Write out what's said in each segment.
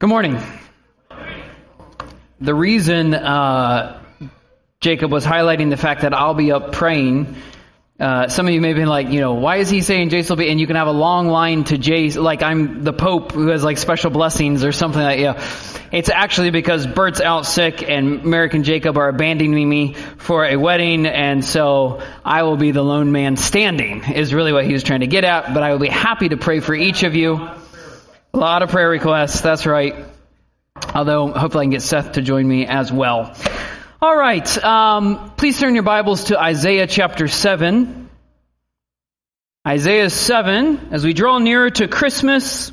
Good morning. The reason uh, Jacob was highlighting the fact that I'll be up praying. Uh, some of you may have been like, you know, why is he saying Jace will be? And you can have a long line to Jace, like I'm the Pope who has like special blessings or something like yeah. It's actually because Bert's out sick and Merrick and Jacob are abandoning me for a wedding, and so I will be the lone man standing. Is really what he was trying to get at. But I will be happy to pray for each of you. A lot of prayer requests. That's right. Although hopefully I can get Seth to join me as well. All right. Um, please turn your Bibles to Isaiah chapter 7. Isaiah 7. As we draw nearer to Christmas,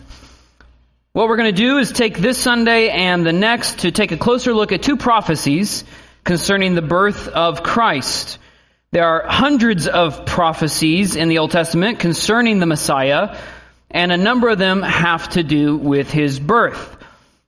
what we're going to do is take this Sunday and the next to take a closer look at two prophecies concerning the birth of Christ. There are hundreds of prophecies in the Old Testament concerning the Messiah, and a number of them have to do with his birth.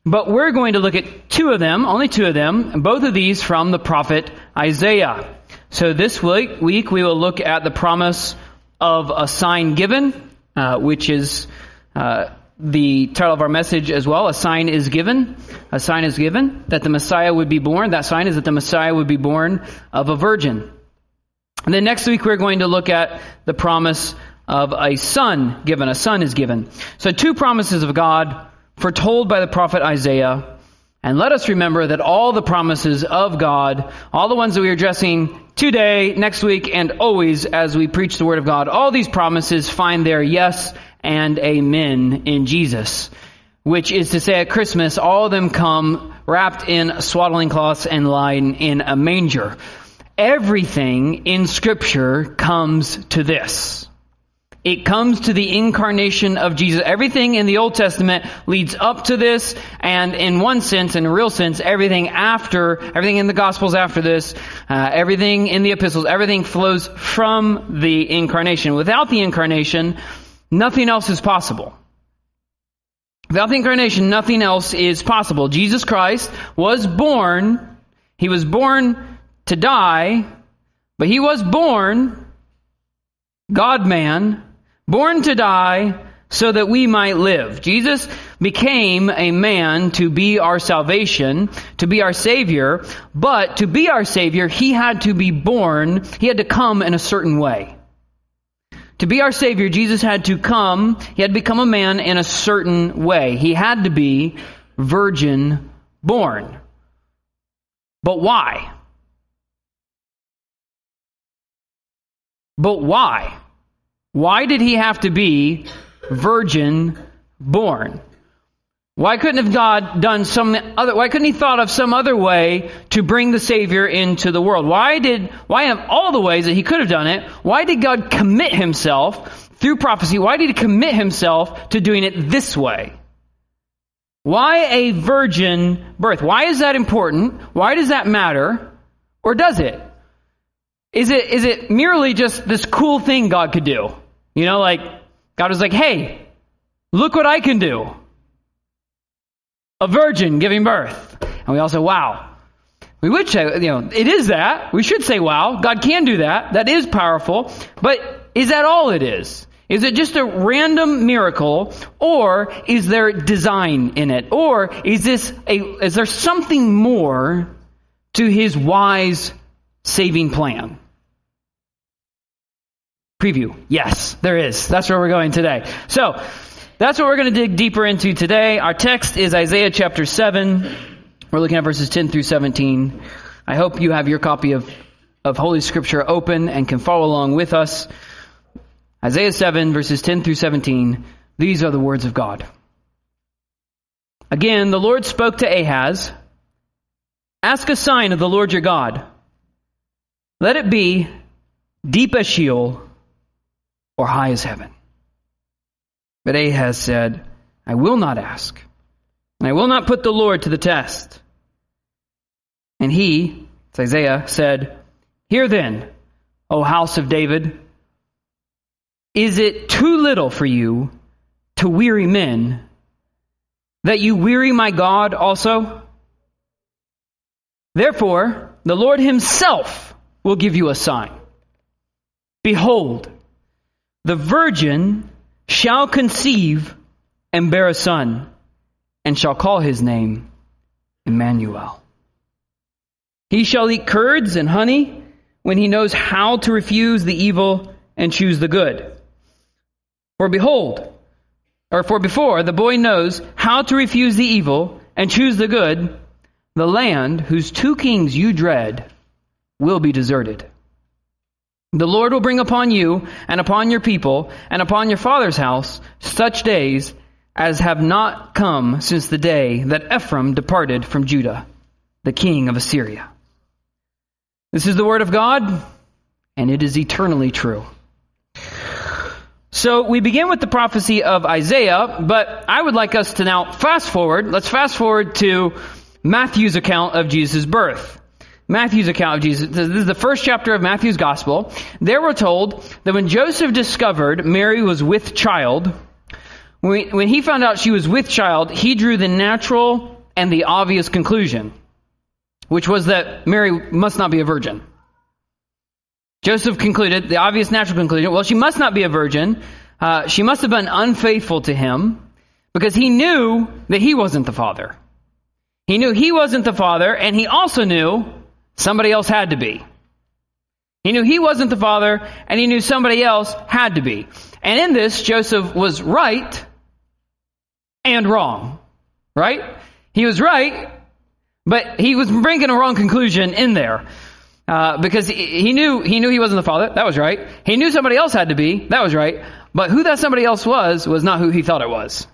But we're going to look at two of them, only two of them, both of these from the prophet Isaiah. So this week, week we will look at the promise of a sign given, uh, which is uh, the title of our message as well. A sign is given. A sign is given that the Messiah would be born. That sign is that the Messiah would be born of a virgin. And then next week we're going to look at the promise of a son given. A son is given. So two promises of God foretold by the prophet Isaiah. And let us remember that all the promises of God, all the ones that we are addressing today, next week, and always as we preach the Word of God, all these promises find their yes and amen in Jesus. Which is to say at Christmas, all of them come wrapped in swaddling cloths and lying in a manger. Everything in Scripture comes to this. It comes to the incarnation of Jesus. Everything in the Old Testament leads up to this, and in one sense, in a real sense, everything after, everything in the Gospels after this, uh, everything in the epistles, everything flows from the incarnation. Without the incarnation, nothing else is possible. Without the incarnation, nothing else is possible. Jesus Christ was born, he was born to die, but he was born God man, born to die so that we might live. Jesus became a man to be our salvation, to be our savior, but to be our savior, he had to be born, he had to come in a certain way. To be our savior, Jesus had to come, he had to become a man in a certain way. He had to be virgin born. But why? But why? Why did he have to be virgin born? Why couldn't have God done some other, why couldn't he thought of some other way to bring the Savior into the world? Why did, why of all the ways that he could have done it, why did God commit himself through prophecy? Why did he commit himself to doing it this way? Why a virgin birth? Why is that important? Why does that matter? Or does it? Is it, is it merely just this cool thing God could do? You know, like, God was like, hey, look what I can do. A virgin giving birth. And we all say, wow. We would say, you know, it is that. We should say, wow, God can do that. That is powerful. But is that all it is? Is it just a random miracle, or is there design in it? Or is this a, is there something more to his wise saving plan? Preview. Yes, there is. That's where we're going today. So, that's what we're going to dig deeper into today. Our text is Isaiah chapter 7. We're looking at verses 10 through 17. I hope you have your copy of, of Holy Scripture open and can follow along with us. Isaiah 7, verses 10 through 17. These are the words of God. Again, the Lord spoke to Ahaz Ask a sign of the Lord your God. Let it be deep as Sheol or high as heaven. But Ahaz said, I will not ask, and I will not put the Lord to the test. And he, it's Isaiah, said, Hear then, O house of David, is it too little for you to weary men, that you weary my God also? Therefore, the Lord himself will give you a sign. Behold, the virgin shall conceive and bear a son, and shall call his name Emmanuel. He shall eat curds and honey when he knows how to refuse the evil and choose the good. For behold, or for before the boy knows how to refuse the evil and choose the good, the land whose two kings you dread will be deserted. The Lord will bring upon you and upon your people and upon your father's house such days as have not come since the day that Ephraim departed from Judah, the king of Assyria. This is the word of God, and it is eternally true. So we begin with the prophecy of Isaiah, but I would like us to now fast forward. Let's fast forward to Matthew's account of Jesus' birth. Matthew's account of Jesus. This is the first chapter of Matthew's gospel. There we're told that when Joseph discovered Mary was with child, when he found out she was with child, he drew the natural and the obvious conclusion, which was that Mary must not be a virgin. Joseph concluded, the obvious natural conclusion, well, she must not be a virgin. Uh, she must have been unfaithful to him because he knew that he wasn't the father. He knew he wasn't the father, and he also knew somebody else had to be. He knew he wasn't the father, and he knew somebody else had to be. And in this, Joseph was right and wrong. Right? He was right, but he was bringing a wrong conclusion in there. Uh, because he knew he knew he wasn't the father. That was right. He knew somebody else had to be. That was right. But who that somebody else was was not who he thought it was.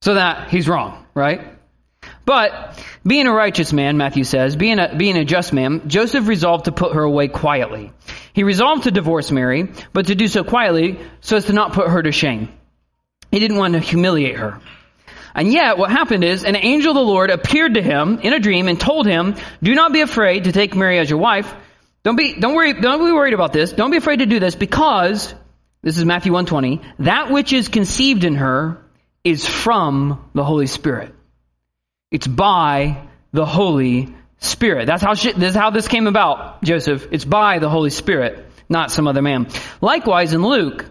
So that he's wrong, right? But being a righteous man, Matthew says, being a being a just man, Joseph resolved to put her away quietly. He resolved to divorce Mary, but to do so quietly so as to not put her to shame. He didn't want to humiliate her. And yet, what happened is, an angel of the Lord appeared to him in a dream and told him, do not be afraid to take Mary as your wife. Don't be, don't worry, don't be worried about this. Don't be afraid to do this because, this is Matthew 120, that which is conceived in her is from the Holy Spirit. It's by the Holy Spirit. That's how, she, this is how this came about, Joseph. It's by the Holy Spirit, not some other man. Likewise, in Luke,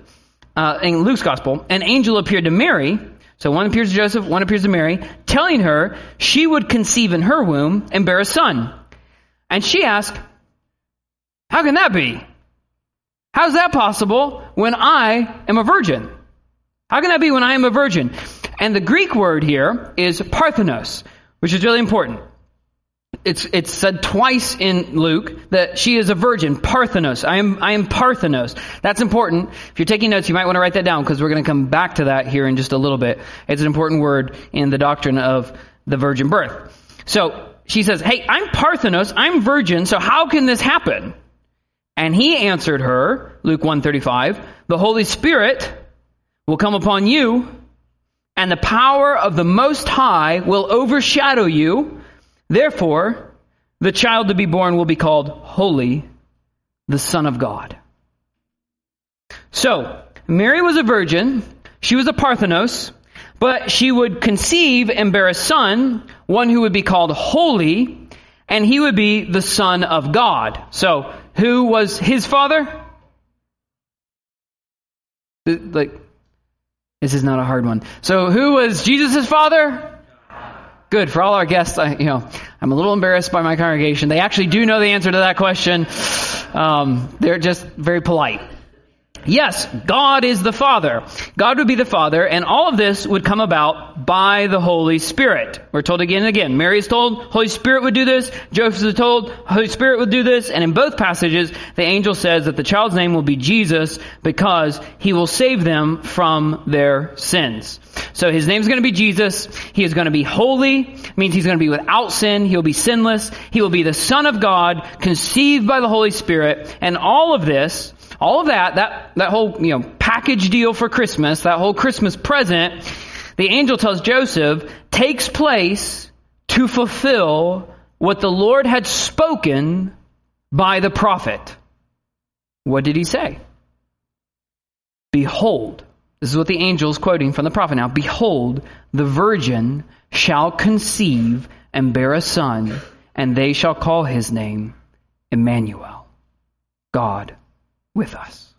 uh, in Luke's gospel, an angel appeared to Mary, so one appears to Joseph, one appears to Mary, telling her she would conceive in her womb and bear a son. And she asked, How can that be? How's that possible when I am a virgin? How can that be when I am a virgin? And the Greek word here is parthenos, which is really important it's, it's said twice in Luke that she is a virgin, Parthenos. I am, I am Parthenos. That's important. If you're taking notes, you might want to write that down because we're going to come back to that here in just a little bit. It's an important word in the doctrine of the virgin birth. So she says, Hey, I'm Parthenos. I'm virgin. So how can this happen? And he answered her, Luke 135, the Holy Spirit will come upon you and the power of the Most High will overshadow you. Therefore, the child to be born will be called Holy, the Son of God. So, Mary was a virgin. She was a Parthenos, but she would conceive and bear a son, one who would be called Holy, and he would be the Son of God. So, who was his father? Like, this is not a hard one. So, who was Jesus' father? Good. For all our guests, I, you know, I'm a little embarrassed by my congregation. They actually do know the answer to that question. Um, they're just very polite. Yes, God is the Father. God would be the Father, and all of this would come about by the Holy Spirit. We're told again and again. Mary is told Holy Spirit would do this. Joseph is told Holy Spirit would do this. And in both passages, the angel says that the child's name will be Jesus because he will save them from their sins. So his name is going to be Jesus. He is going to be holy, means he's going to be without sin. He'll be sinless. He will be the Son of God, conceived by the Holy Spirit. And all of this all of that, that, that whole, you know, package deal for Christmas, that whole Christmas present, the angel tells Joseph, takes place to fulfill what the Lord had spoken by the prophet. What did he say? Behold, this is what the angel is quoting from the prophet now. Behold, the virgin shall conceive and bear a son, and they shall call his name Emmanuel, God with us.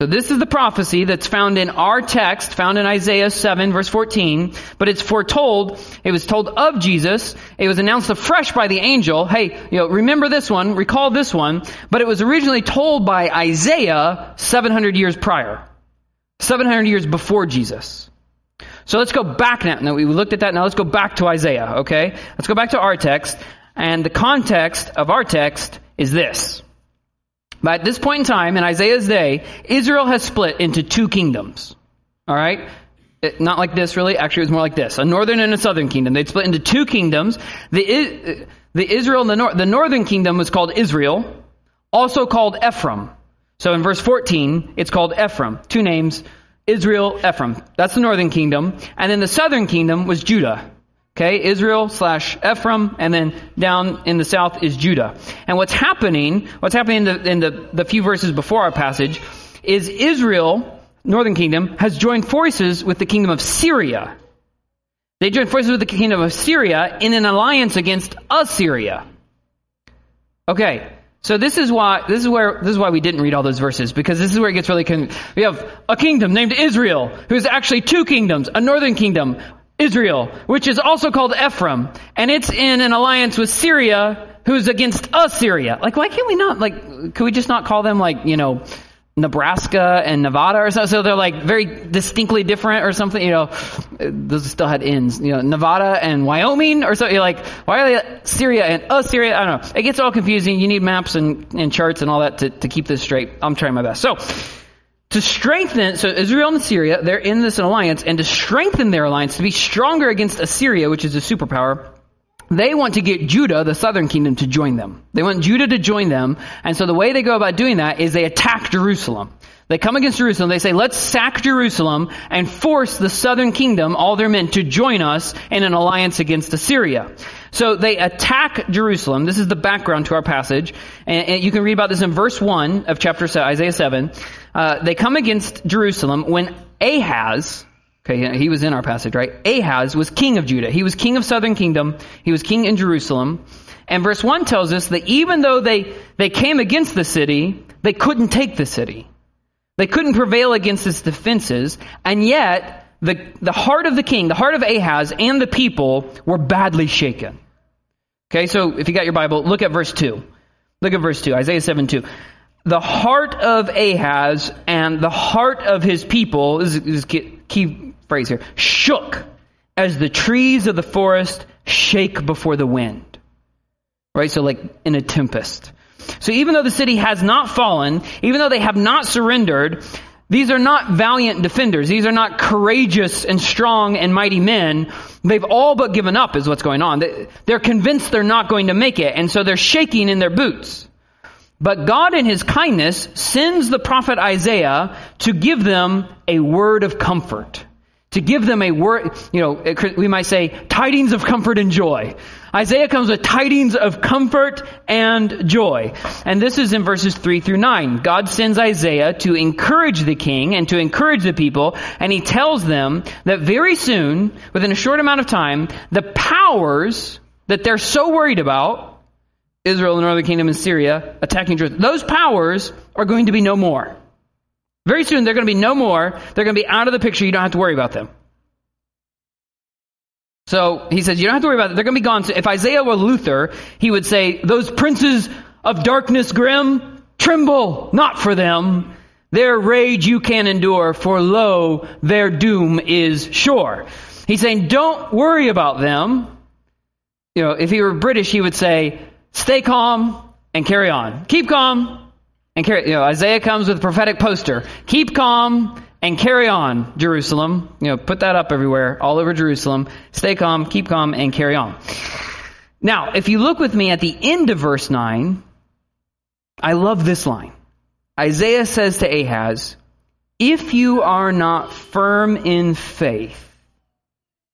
So this is the prophecy that's found in our text, found in Isaiah 7 verse 14, but it's foretold, it was told of Jesus, it was announced afresh by the angel, hey, you know, remember this one, recall this one, but it was originally told by Isaiah 700 years prior. 700 years before Jesus. So let's go back now. Now we looked at that, now let's go back to Isaiah, okay? Let's go back to our text, and the context of our text is this. But at this point in time, in Isaiah's day, Israel has split into two kingdoms. All right? It, not like this, really. Actually, it was more like this a northern and a southern kingdom. They'd split into two kingdoms. The, the Israel, the, nor- the northern kingdom was called Israel, also called Ephraim. So in verse 14, it's called Ephraim. Two names Israel, Ephraim. That's the northern kingdom. And then the southern kingdom was Judah. Okay, Israel slash Ephraim, and then down in the south is Judah. And what's happening, what's happening in the, in the, the few verses before our passage, is Israel, northern kingdom, has joined forces with the kingdom of Syria. They joined forces with the kingdom of Syria in an alliance against Assyria. Okay, so this is why this is where this is why we didn't read all those verses because this is where it gets really. Con- we have a kingdom named Israel, who's actually two kingdoms: a northern kingdom Israel, which is also called Ephraim, and it's in an alliance with Syria, who's against Assyria. Like, why can't we not, like, could we just not call them, like, you know, Nebraska and Nevada or something? So they're, like, very distinctly different or something, you know, those still had ends, you know, Nevada and Wyoming or something. You're like, why are they Syria and Assyria? I don't know. It gets all confusing. You need maps and, and charts and all that to, to keep this straight. I'm trying my best. So, to strengthen, so Israel and Syria, they're in this alliance, and to strengthen their alliance, to be stronger against Assyria, which is a superpower, they want to get Judah, the southern kingdom, to join them. They want Judah to join them, and so the way they go about doing that is they attack Jerusalem. They come against Jerusalem, they say, let's sack Jerusalem and force the southern kingdom, all their men, to join us in an alliance against Assyria. So they attack Jerusalem. This is the background to our passage. And, and you can read about this in verse 1 of chapter 7, Isaiah 7. Uh, they come against Jerusalem when Ahaz, okay, he was in our passage, right? Ahaz was king of Judah. He was king of southern kingdom. He was king in Jerusalem. And verse 1 tells us that even though they, they came against the city, they couldn't take the city. They couldn't prevail against its defenses, and yet the, the heart of the king, the heart of Ahaz, and the people were badly shaken. Okay, so if you got your Bible, look at verse 2. Look at verse 2, Isaiah 7 2. The heart of Ahaz and the heart of his people, this is, key phrase here, shook as the trees of the forest shake before the wind. Right? So, like in a tempest. So, even though the city has not fallen, even though they have not surrendered, these are not valiant defenders. These are not courageous and strong and mighty men. They've all but given up is what's going on. They're convinced they're not going to make it, and so they're shaking in their boots. But God in His kindness sends the prophet Isaiah to give them a word of comfort to give them a word, you know, we might say tidings of comfort and joy. Isaiah comes with tidings of comfort and joy. And this is in verses 3 through 9. God sends Isaiah to encourage the king and to encourage the people, and he tells them that very soon, within a short amount of time, the powers that they're so worried about, Israel, and the northern kingdom, and Syria, attacking Jerusalem, those powers are going to be no more. Very soon, they're going to be no more. They're going to be out of the picture. You don't have to worry about them. So he says, you don't have to worry about it. They're going to be gone. So if Isaiah were Luther, he would say, those princes of darkness grim, tremble not for them. Their rage you can endure, for lo, their doom is sure. He's saying, don't worry about them. You know, if he were British, he would say, stay calm and carry on. Keep calm and carry, you know, Isaiah comes with a prophetic poster. Keep calm and carry on, Jerusalem. You know, put that up everywhere, all over Jerusalem. Stay calm, keep calm, and carry on. Now, if you look with me at the end of verse 9, I love this line. Isaiah says to Ahaz, If you are not firm in faith,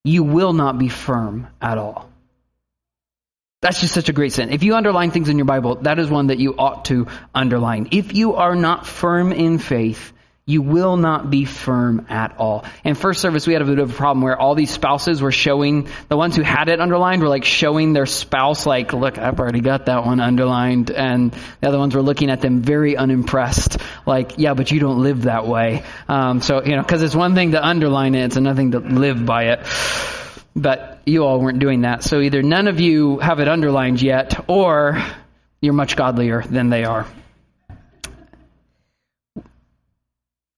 you will not be firm at all. That's just such a great sin. If you underline things in your Bible, that is one that you ought to underline. If you are not firm in faith, you will not be firm at all. In first service, we had a bit of a problem where all these spouses were showing, the ones who had it underlined were like showing their spouse, like, look, I've already got that one underlined. And the other ones were looking at them very unimpressed, like, yeah, but you don't live that way. Um, so, you know, cause it's one thing to underline it, it's another thing to live by it. But you all weren't doing that. So either none of you have it underlined yet, or you're much godlier than they are.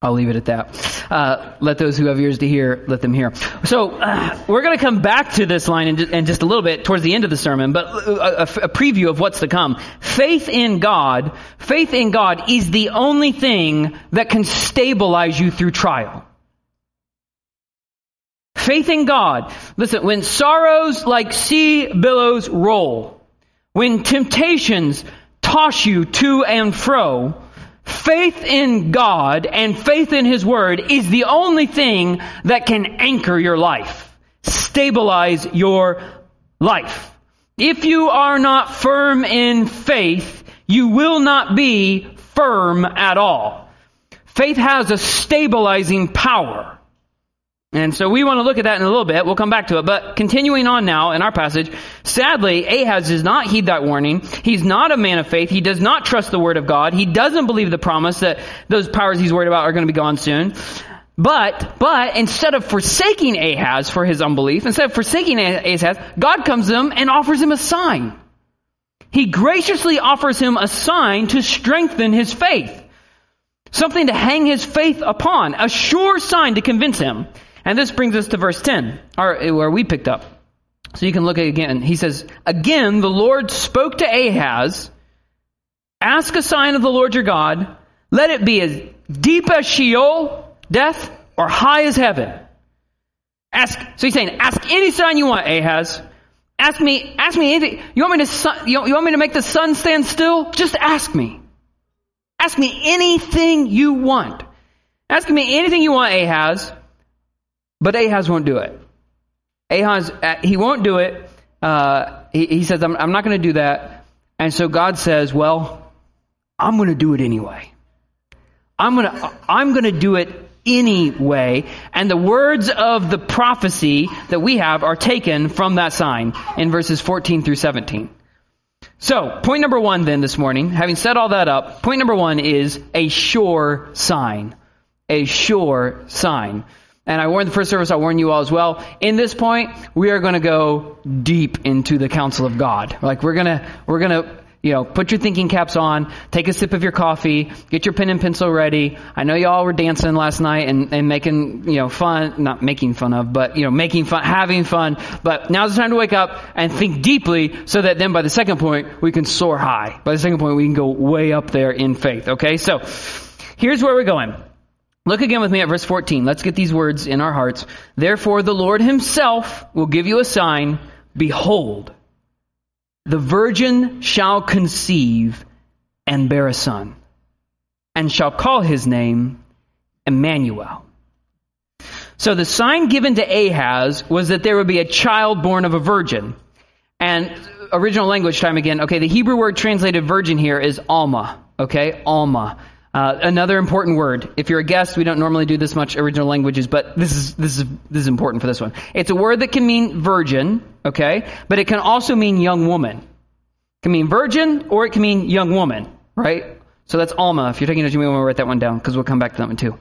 I'll leave it at that. Uh, let those who have ears to hear, let them hear. So uh, we're going to come back to this line in, in, just a little bit towards the end of the sermon, but a, a, a preview of what's to come. Faith in God, faith in God is the only thing that can stabilize you through trial. Faith in God. Listen, when sorrows like sea billows roll, when temptations toss you to and fro, Faith in God and faith in His Word is the only thing that can anchor your life, stabilize your life. If you are not firm in faith, you will not be firm at all. Faith has a stabilizing power. And so we want to look at that in a little bit. We'll come back to it. But continuing on now in our passage, sadly, Ahaz does not heed that warning. He's not a man of faith. He does not trust the word of God. He doesn't believe the promise that those powers he's worried about are going to be gone soon. But, but instead of forsaking Ahaz for his unbelief, instead of forsaking Ahaz, God comes to him and offers him a sign. He graciously offers him a sign to strengthen his faith. Something to hang his faith upon. A sure sign to convince him. And this brings us to verse 10, where we picked up. So you can look at again. He says, Again, the Lord spoke to Ahaz, Ask a sign of the Lord your God. Let it be as deep as Sheol, death, or high as heaven. Ask, so he's saying, ask any sign you want, Ahaz. Ask me, ask me anything. You want me to, you want me to make the sun stand still? Just ask me. Ask me anything you want. Ask me anything you want, Ahaz. But Ahaz won't do it. Ahaz, uh, he won't do it. Uh, he, he, says, I'm, I'm not going to do that. And so God says, well, I'm going to do it anyway. I'm going to, I'm going to do it anyway. And the words of the prophecy that we have are taken from that sign in verses 14 through 17. So, point number one then this morning, having set all that up, point number one is a sure sign. A sure sign. And I warned the first service, I warn you all as well. In this point, we are going to go deep into the counsel of God. Like we're going to, we're going to, you know, put your thinking caps on, take a sip of your coffee, get your pen and pencil ready. I know y'all were dancing last night and, and making, you know, fun, not making fun of, but, you know, making fun, having fun. But now's the time to wake up and think deeply so that then by the second point, we can soar high. By the second point, we can go way up there in faith. Okay? So, here's where we're going. Look again with me at verse 14. Let's get these words in our hearts. Therefore, the Lord himself will give you a sign. Behold, the virgin shall conceive and bear a son, and shall call his name Emmanuel. So the sign given to Ahaz was that there would be a child born of a virgin. And original language time again. Okay, the Hebrew word translated virgin here is Alma. Okay, Alma. Uh, another important word. If you're a guest, we don't normally do this much original languages, but this is this is this is important for this one. It's a word that can mean virgin, okay, but it can also mean young woman. It can mean virgin or it can mean young woman, right? So that's Alma. If you're taking notes, you may want to write that one down because we'll come back to that one too.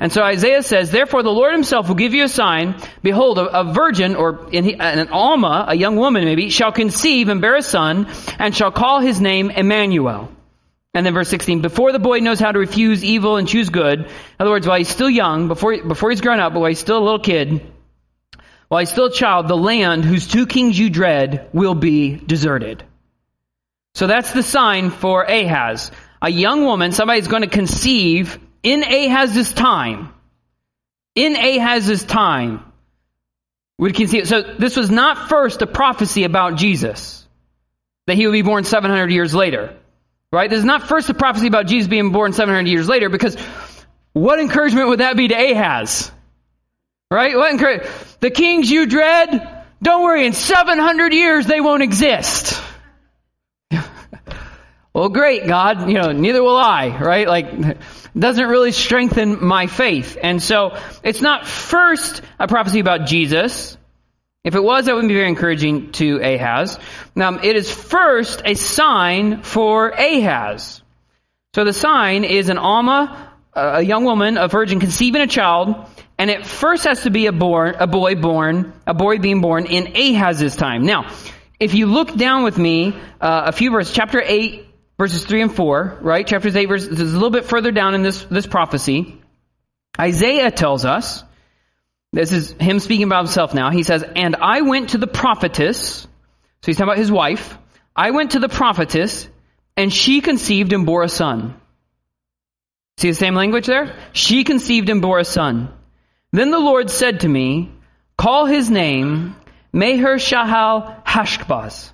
And so Isaiah says, Therefore the Lord himself will give you a sign. Behold, a, a virgin, or in, an Alma, a young woman maybe, shall conceive and bear a son, and shall call his name Emmanuel. And then verse 16, before the boy knows how to refuse evil and choose good, in other words, while he's still young, before, before he's grown up, but while he's still a little kid, while he's still a child, the land whose two kings you dread will be deserted. So that's the sign for Ahaz. A young woman, somebody's going to conceive in Ahaz's time. In Ahaz's time. We can see it. So this was not first a prophecy about Jesus. That he would be born 700 years later. Right? This is not first a prophecy about Jesus being born 700 years later because what encouragement would that be to Ahaz? Right? What encouragement? The kings you dread, don't worry, in 700 years they won't exist. well, great, God, you know, neither will I, right? Like, doesn't really strengthen my faith. And so, it's not first a prophecy about Jesus. If it was, that would be very encouraging to Ahaz. Now, it is first a sign for Ahaz. So the sign is an Alma, a young woman, a virgin, conceiving a child, and it first has to be a born, a boy born, a boy being born in Ahaz's time. Now, if you look down with me, uh, a few verses, chapter 8, verses 3 and 4, right? Chapter 8, verses, a little bit further down in this, this prophecy. Isaiah tells us, this is him speaking about himself now. He says, And I went to the prophetess, so he's talking about his wife. I went to the prophetess, and she conceived and bore a son. See the same language there? She conceived and bore a son. Then the Lord said to me, Call his name Meher Shalal Hashbaz.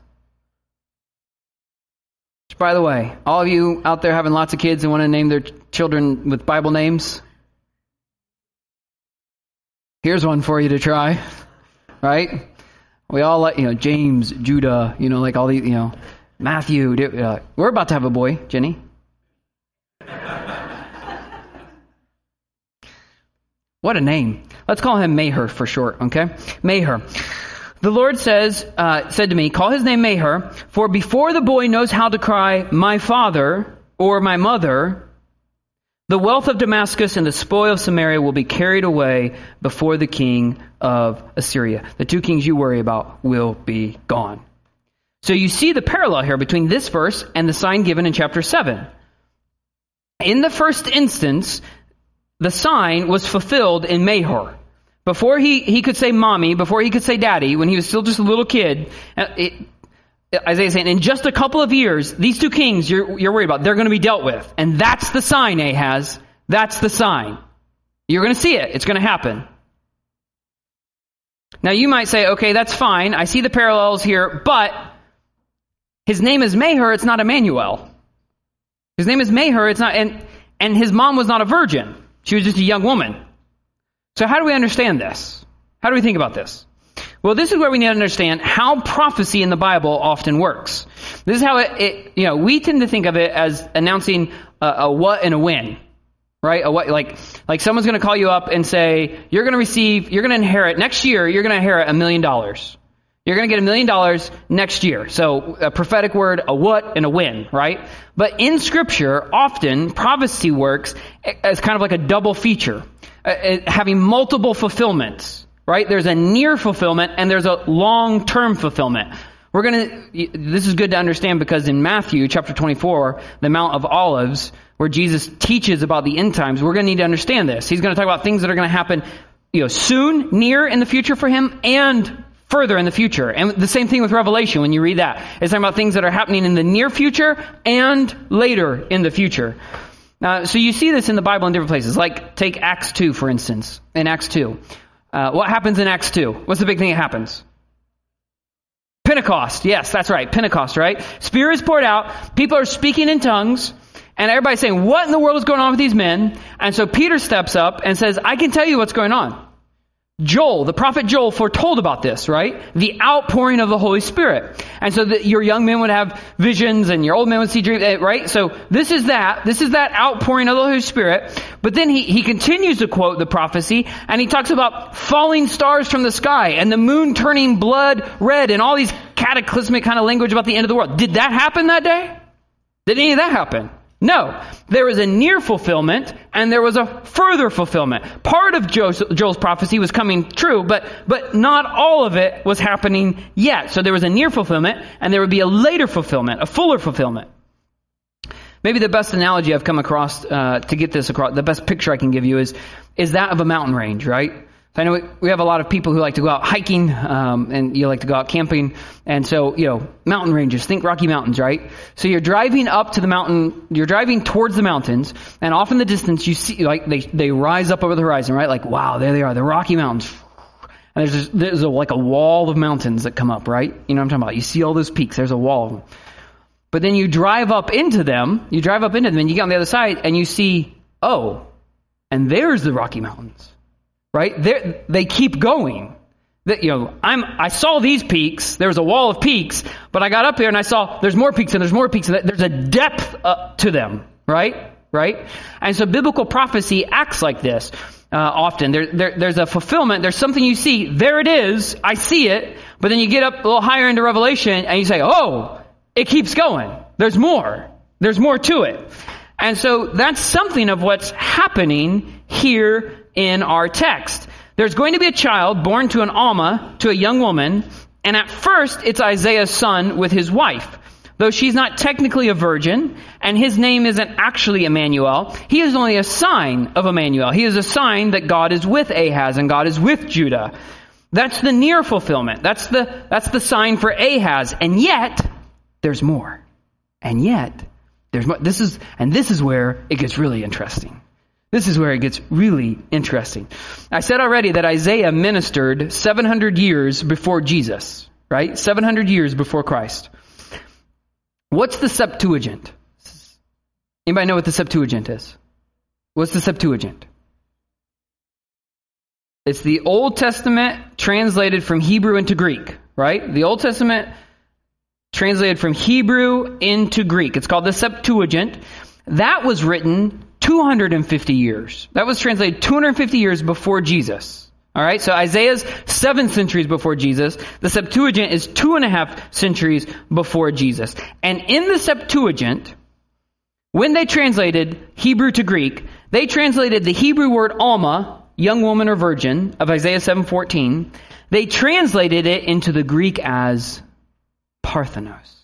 By the way, all of you out there having lots of kids and want to name their children with Bible names, here's one for you to try. Right? We all like, you know, James, Judah, you know, like all these, you know, Matthew. Uh, we're about to have a boy, Jenny. What a name. Let's call him Maher for short, okay? Maher. The Lord says, uh, said to me, call his name Maher, for before the boy knows how to cry, my father, or my mother, the wealth of Damascus and the spoil of Samaria will be carried away before the king of Assyria. The two kings you worry about will be gone. So you see the parallel here between this verse and the sign given in chapter 7. In the first instance, the sign was fulfilled in Meher. Before he, he could say mommy, before he could say daddy, when he was still just a little kid, uh, it, Isaiah saying, in just a couple of years, these two kings you're, you're worried about, they're going to be dealt with. And that's the sign, Ahaz. That's the sign. You're going to see it. It's going to happen. Now you might say, okay, that's fine. I see the parallels here, but his name is Meher, it's not Emmanuel. His name is Meher, it's not, and, and his mom was not a virgin. She was just a young woman. So how do we understand this? How do we think about this? Well, this is where we need to understand how prophecy in the Bible often works. This is how it, it you know, we tend to think of it as announcing a, a what and a when. Right? A what, like, like someone's gonna call you up and say, you're gonna receive, you're gonna inherit, next year, you're gonna inherit a million dollars. You're going to get a million dollars next year. So a prophetic word, a what and a when, right? But in scripture, often prophecy works as kind of like a double feature, uh, uh, having multiple fulfillments, right? There's a near fulfillment and there's a long-term fulfillment. We're going to, this is good to understand because in Matthew chapter 24, the Mount of Olives, where Jesus teaches about the end times, we're going to need to understand this. He's going to talk about things that are going to happen, you know, soon, near in the future for him and further in the future. And the same thing with Revelation when you read that. It's talking about things that are happening in the near future and later in the future. Uh, so you see this in the Bible in different places. Like take Acts 2, for instance. In Acts 2. Uh, what happens in Acts 2? What's the big thing that happens? Pentecost. Yes, that's right. Pentecost, right? Spirit is poured out. People are speaking in tongues. And everybody's saying, what in the world is going on with these men? And so Peter steps up and says, I can tell you what's going on. Joel, the prophet Joel foretold about this, right? The outpouring of the Holy Spirit. And so that your young men would have visions and your old men would see dreams, eh, right? So this is that. This is that outpouring of the Holy Spirit. But then he, he continues to quote the prophecy and he talks about falling stars from the sky and the moon turning blood red and all these cataclysmic kind of language about the end of the world. Did that happen that day? Did any of that happen? No. There was a near fulfillment and there was a further fulfillment. Part of Joel's prophecy was coming true, but, but not all of it was happening yet. So there was a near fulfillment and there would be a later fulfillment, a fuller fulfillment. Maybe the best analogy I've come across uh, to get this across, the best picture I can give you is, is that of a mountain range, right? I know we have a lot of people who like to go out hiking, um, and you like to go out camping. And so, you know, mountain ranges, think Rocky Mountains, right? So you're driving up to the mountain, you're driving towards the mountains, and off in the distance you see, like, they, they rise up over the horizon, right? Like, wow, there they are, the Rocky Mountains. And there's, just, there's a, like a wall of mountains that come up, right? You know what I'm talking about? You see all those peaks, there's a wall of them. But then you drive up into them, you drive up into them, and you get on the other side, and you see, oh, and there's the Rocky Mountains right? They're, they keep going. That, you know, I'm, I saw these peaks. There was a wall of peaks, but I got up here and I saw there's more peaks and there's more peaks and there's a depth uh, to them, right? Right? And so biblical prophecy acts like this. Uh, often there, there, there's a fulfillment. There's something you see. There it is. I see it. But then you get up a little higher into Revelation and you say, "Oh, it keeps going. There's more. There's more to it." And so that's something of what's happening here in our text. There's going to be a child born to an Alma, to a young woman, and at first it's Isaiah's son with his wife. Though she's not technically a virgin, and his name isn't actually Emmanuel, he is only a sign of Emmanuel. He is a sign that God is with Ahaz and God is with Judah. That's the near fulfillment. That's the, that's the sign for Ahaz. And yet, there's more. And yet, there's more. This is, and this is where it gets really interesting. This is where it gets really interesting. I said already that Isaiah ministered 700 years before Jesus, right? 700 years before Christ. What's the Septuagint? Anybody know what the Septuagint is? What's the Septuagint? It's the Old Testament translated from Hebrew into Greek, right? The Old Testament translated from Hebrew into Greek. It's called the Septuagint. That was written 250 years. That was translated 250 years before Jesus. All right, so Isaiah's seven centuries before Jesus. The Septuagint is two and a half centuries before Jesus. And in the Septuagint, when they translated Hebrew to Greek, they translated the Hebrew word Alma, young woman or virgin, of Isaiah 7:14. They translated it into the Greek as Parthenos.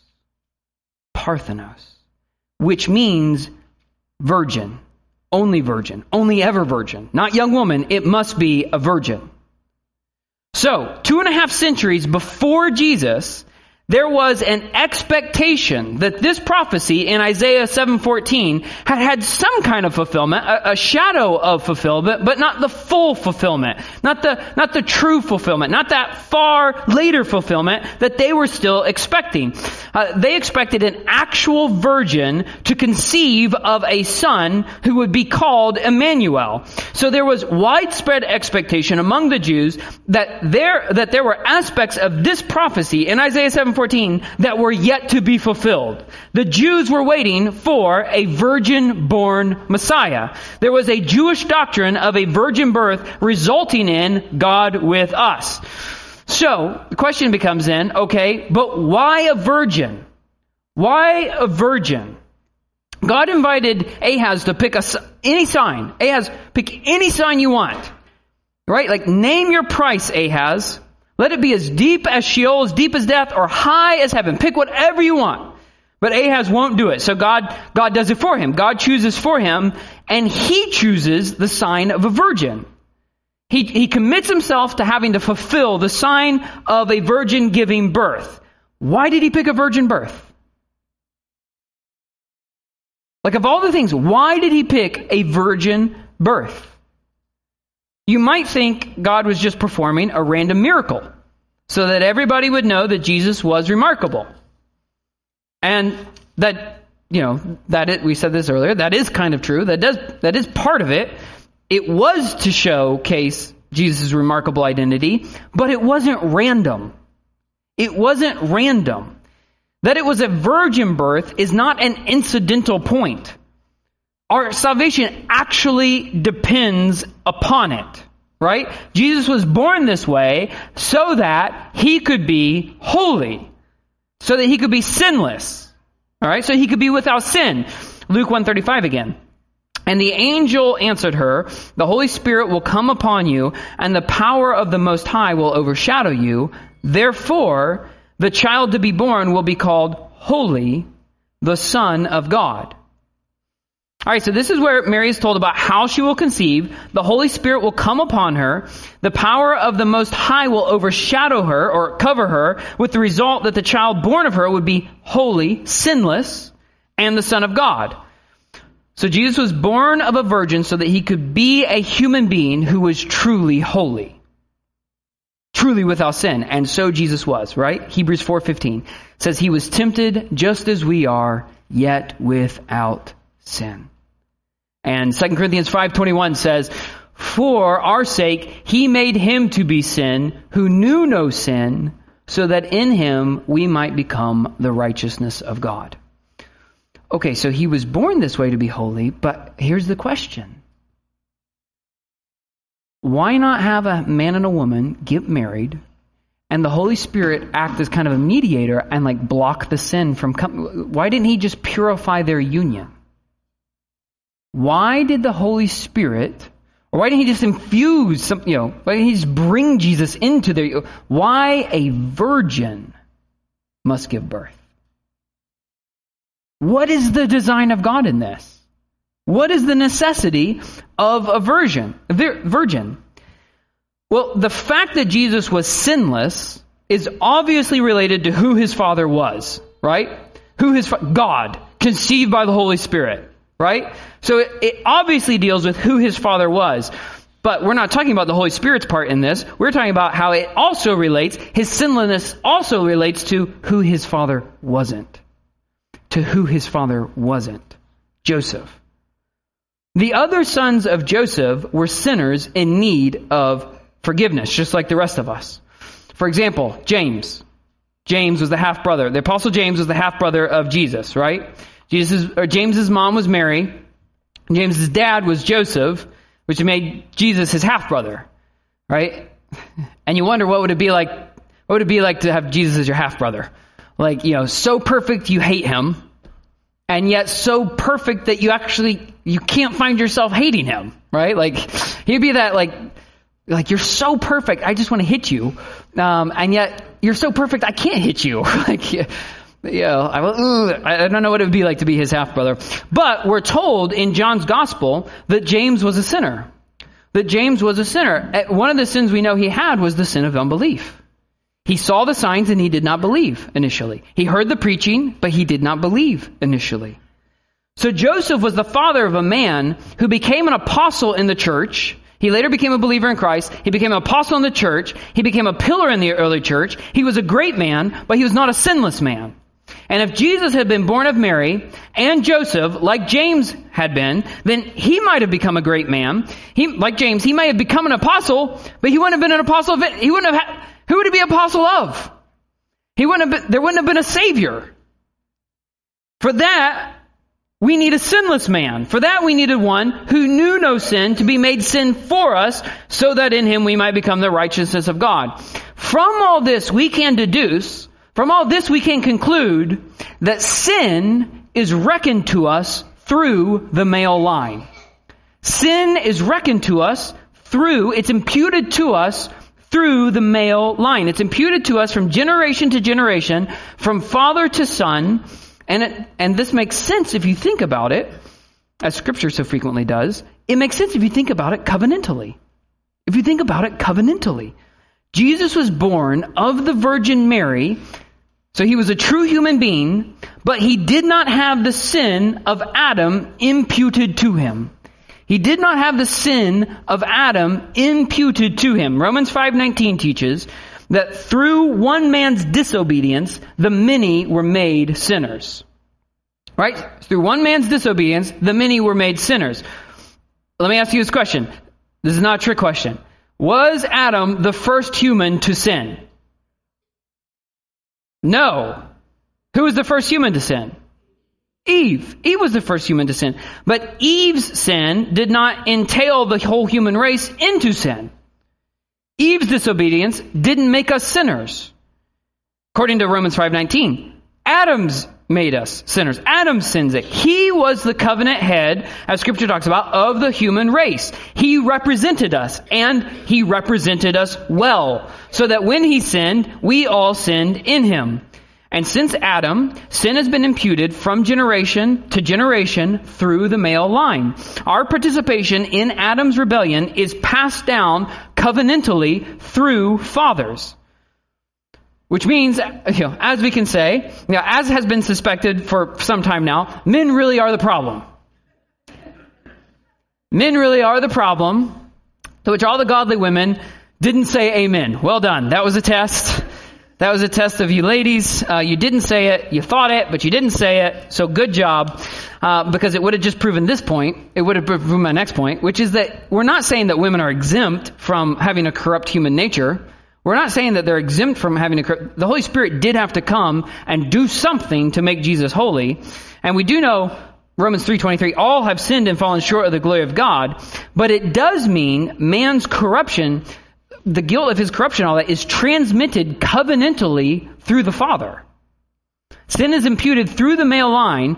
Parthenos, which means virgin. Only virgin. Only ever virgin. Not young woman. It must be a virgin. So, two and a half centuries before Jesus, there was an expectation that this prophecy in Isaiah 7:14 had had some kind of fulfillment, a, a, shadow of fulfillment, but not the full fulfillment, not the not the true fulfillment, not that far later fulfillment that they were still expecting. Uh, they expected an actual virgin to conceive of a son who would be called Emmanuel. So there was widespread expectation among the Jews that there that there were aspects of this prophecy in Isaiah 7 14 that were yet to be fulfilled. The Jews were waiting for a virgin born Messiah. There was a Jewish doctrine of a virgin birth resulting in God with us. So, the question becomes then, okay, but why a virgin? Why a virgin? God invited Ahaz to pick a, any sign. Ahaz, pick any sign you want. Right? Like, name your price, Ahaz. Let it be as deep as Sheol, as deep as death, or high as heaven. Pick whatever you want. But Ahaz won't do it. So God, God does it for him. God chooses for him, and he chooses the sign of a virgin. He, he commits himself to having to fulfill the sign of a virgin giving birth. Why did he pick a virgin birth? Like, of all the things, why did he pick a virgin birth? You might think God was just performing a random miracle so that everybody would know that Jesus was remarkable. And that, you know, that it, we said this earlier, that is kind of true. That does, that is part of it. It was to showcase Jesus' remarkable identity, but it wasn't random. It wasn't random. That it was a virgin birth is not an incidental point. Our salvation actually depends upon it. Right? Jesus was born this way so that he could be holy. So that he could be sinless. Alright? So he could be without sin. Luke 135 again. And the angel answered her, The Holy Spirit will come upon you, and the power of the Most High will overshadow you. Therefore, the child to be born will be called Holy, the Son of God. All right, so this is where Mary is told about how she will conceive. The Holy Spirit will come upon her. The power of the Most High will overshadow her or cover her with the result that the child born of her would be holy, sinless, and the Son of God. So Jesus was born of a virgin so that he could be a human being who was truly holy. Truly without sin. And so Jesus was, right? Hebrews 4.15 says he was tempted just as we are, yet without sin. And 2 Corinthians 5:21 says, For our sake, he made him to be sin who knew no sin, so that in him we might become the righteousness of God. Okay, so he was born this way to be holy, but here's the question. Why not have a man and a woman get married and the Holy Spirit act as kind of a mediator and like block the sin from coming? Why didn't he just purify their union? Why did the Holy Spirit, or why didn't he just infuse some, you know, why didn't he just bring Jesus into there? why a virgin must give birth? What is the design of God in this? What is the necessity of a virgin? Virgin. Well, the fact that Jesus was sinless is obviously related to who his father was, right? Who his God, conceived by the Holy Spirit, right? So it, it obviously deals with who his father was. But we're not talking about the Holy Spirit's part in this. We're talking about how it also relates, his sinlessness also relates to who his father wasn't to who his father wasn't Joseph. The other sons of Joseph were sinners in need of forgiveness, just like the rest of us. For example, James. James was the half brother. The apostle James was the half brother of Jesus, right? Jesus, or James's mom was Mary. James's dad was Joseph, which made Jesus his half brother, right? And you wonder what would it be like? What would it be like to have Jesus as your half brother? like, you know, so perfect you hate him, and yet so perfect that you actually, you can't find yourself hating him, right? Like, he'd be that, like, like, you're so perfect, I just want to hit you, um, and yet you're so perfect, I can't hit you. like, yeah, I, I don't know what it would be like to be his half brother. But we're told in John's gospel that James was a sinner. That James was a sinner. Eh, one of the sins we know he had was the sin of unbelief. He saw the signs and he did not believe initially. He heard the preaching, but he did not believe initially. So Joseph was the father of a man who became an apostle in the church. He later became a believer in Christ. He became an apostle in the church. He became a pillar in the early church. He was a great man, but he was not a sinless man. And if Jesus had been born of Mary and Joseph, like James had been, then he might have become a great man. He, like James, he might have become an apostle, but he wouldn't have been an apostle. Of. He wouldn't have. Had, who would he be apostle of? He wouldn't have been, there wouldn't have been a savior. For that, we need a sinless man. For that, we needed one who knew no sin to be made sin for us so that in him we might become the righteousness of God. From all this, we can deduce, from all this, we can conclude that sin is reckoned to us through the male line. Sin is reckoned to us through, it's imputed to us through the male line. It's imputed to us from generation to generation, from father to son, and it, and this makes sense if you think about it, as scripture so frequently does. It makes sense if you think about it covenantally. If you think about it covenantally. Jesus was born of the Virgin Mary, so he was a true human being, but he did not have the sin of Adam imputed to him. He did not have the sin of Adam imputed to him. Romans 5:19 teaches that through one man's disobedience the many were made sinners. Right? Through one man's disobedience the many were made sinners. Let me ask you this question. This is not a trick question. Was Adam the first human to sin? No. Who was the first human to sin? Eve. Eve was the first human to sin. But Eve's sin did not entail the whole human race into sin. Eve's disobedience didn't make us sinners. According to Romans 5:19, Adam's made us sinners. Adam sins it. He was the covenant head, as scripture talks about, of the human race. He represented us, and he represented us well, so that when he sinned, we all sinned in him. And since Adam, sin has been imputed from generation to generation through the male line. Our participation in Adam's rebellion is passed down covenantally through fathers. Which means, you know, as we can say, you know, as has been suspected for some time now, men really are the problem. Men really are the problem, to which all the godly women didn't say amen. Well done. That was a test. That was a test of you ladies. Uh, you didn't say it. You thought it, but you didn't say it. So good job. Uh, because it would have just proven this point. It would have proven my next point, which is that we're not saying that women are exempt from having a corrupt human nature. We're not saying that they're exempt from having to. The Holy Spirit did have to come and do something to make Jesus holy. And we do know Romans 3:23 all have sinned and fallen short of the glory of God, but it does mean man's corruption the guilt of his corruption, all that, is transmitted covenantally through the Father. Sin is imputed through the male line,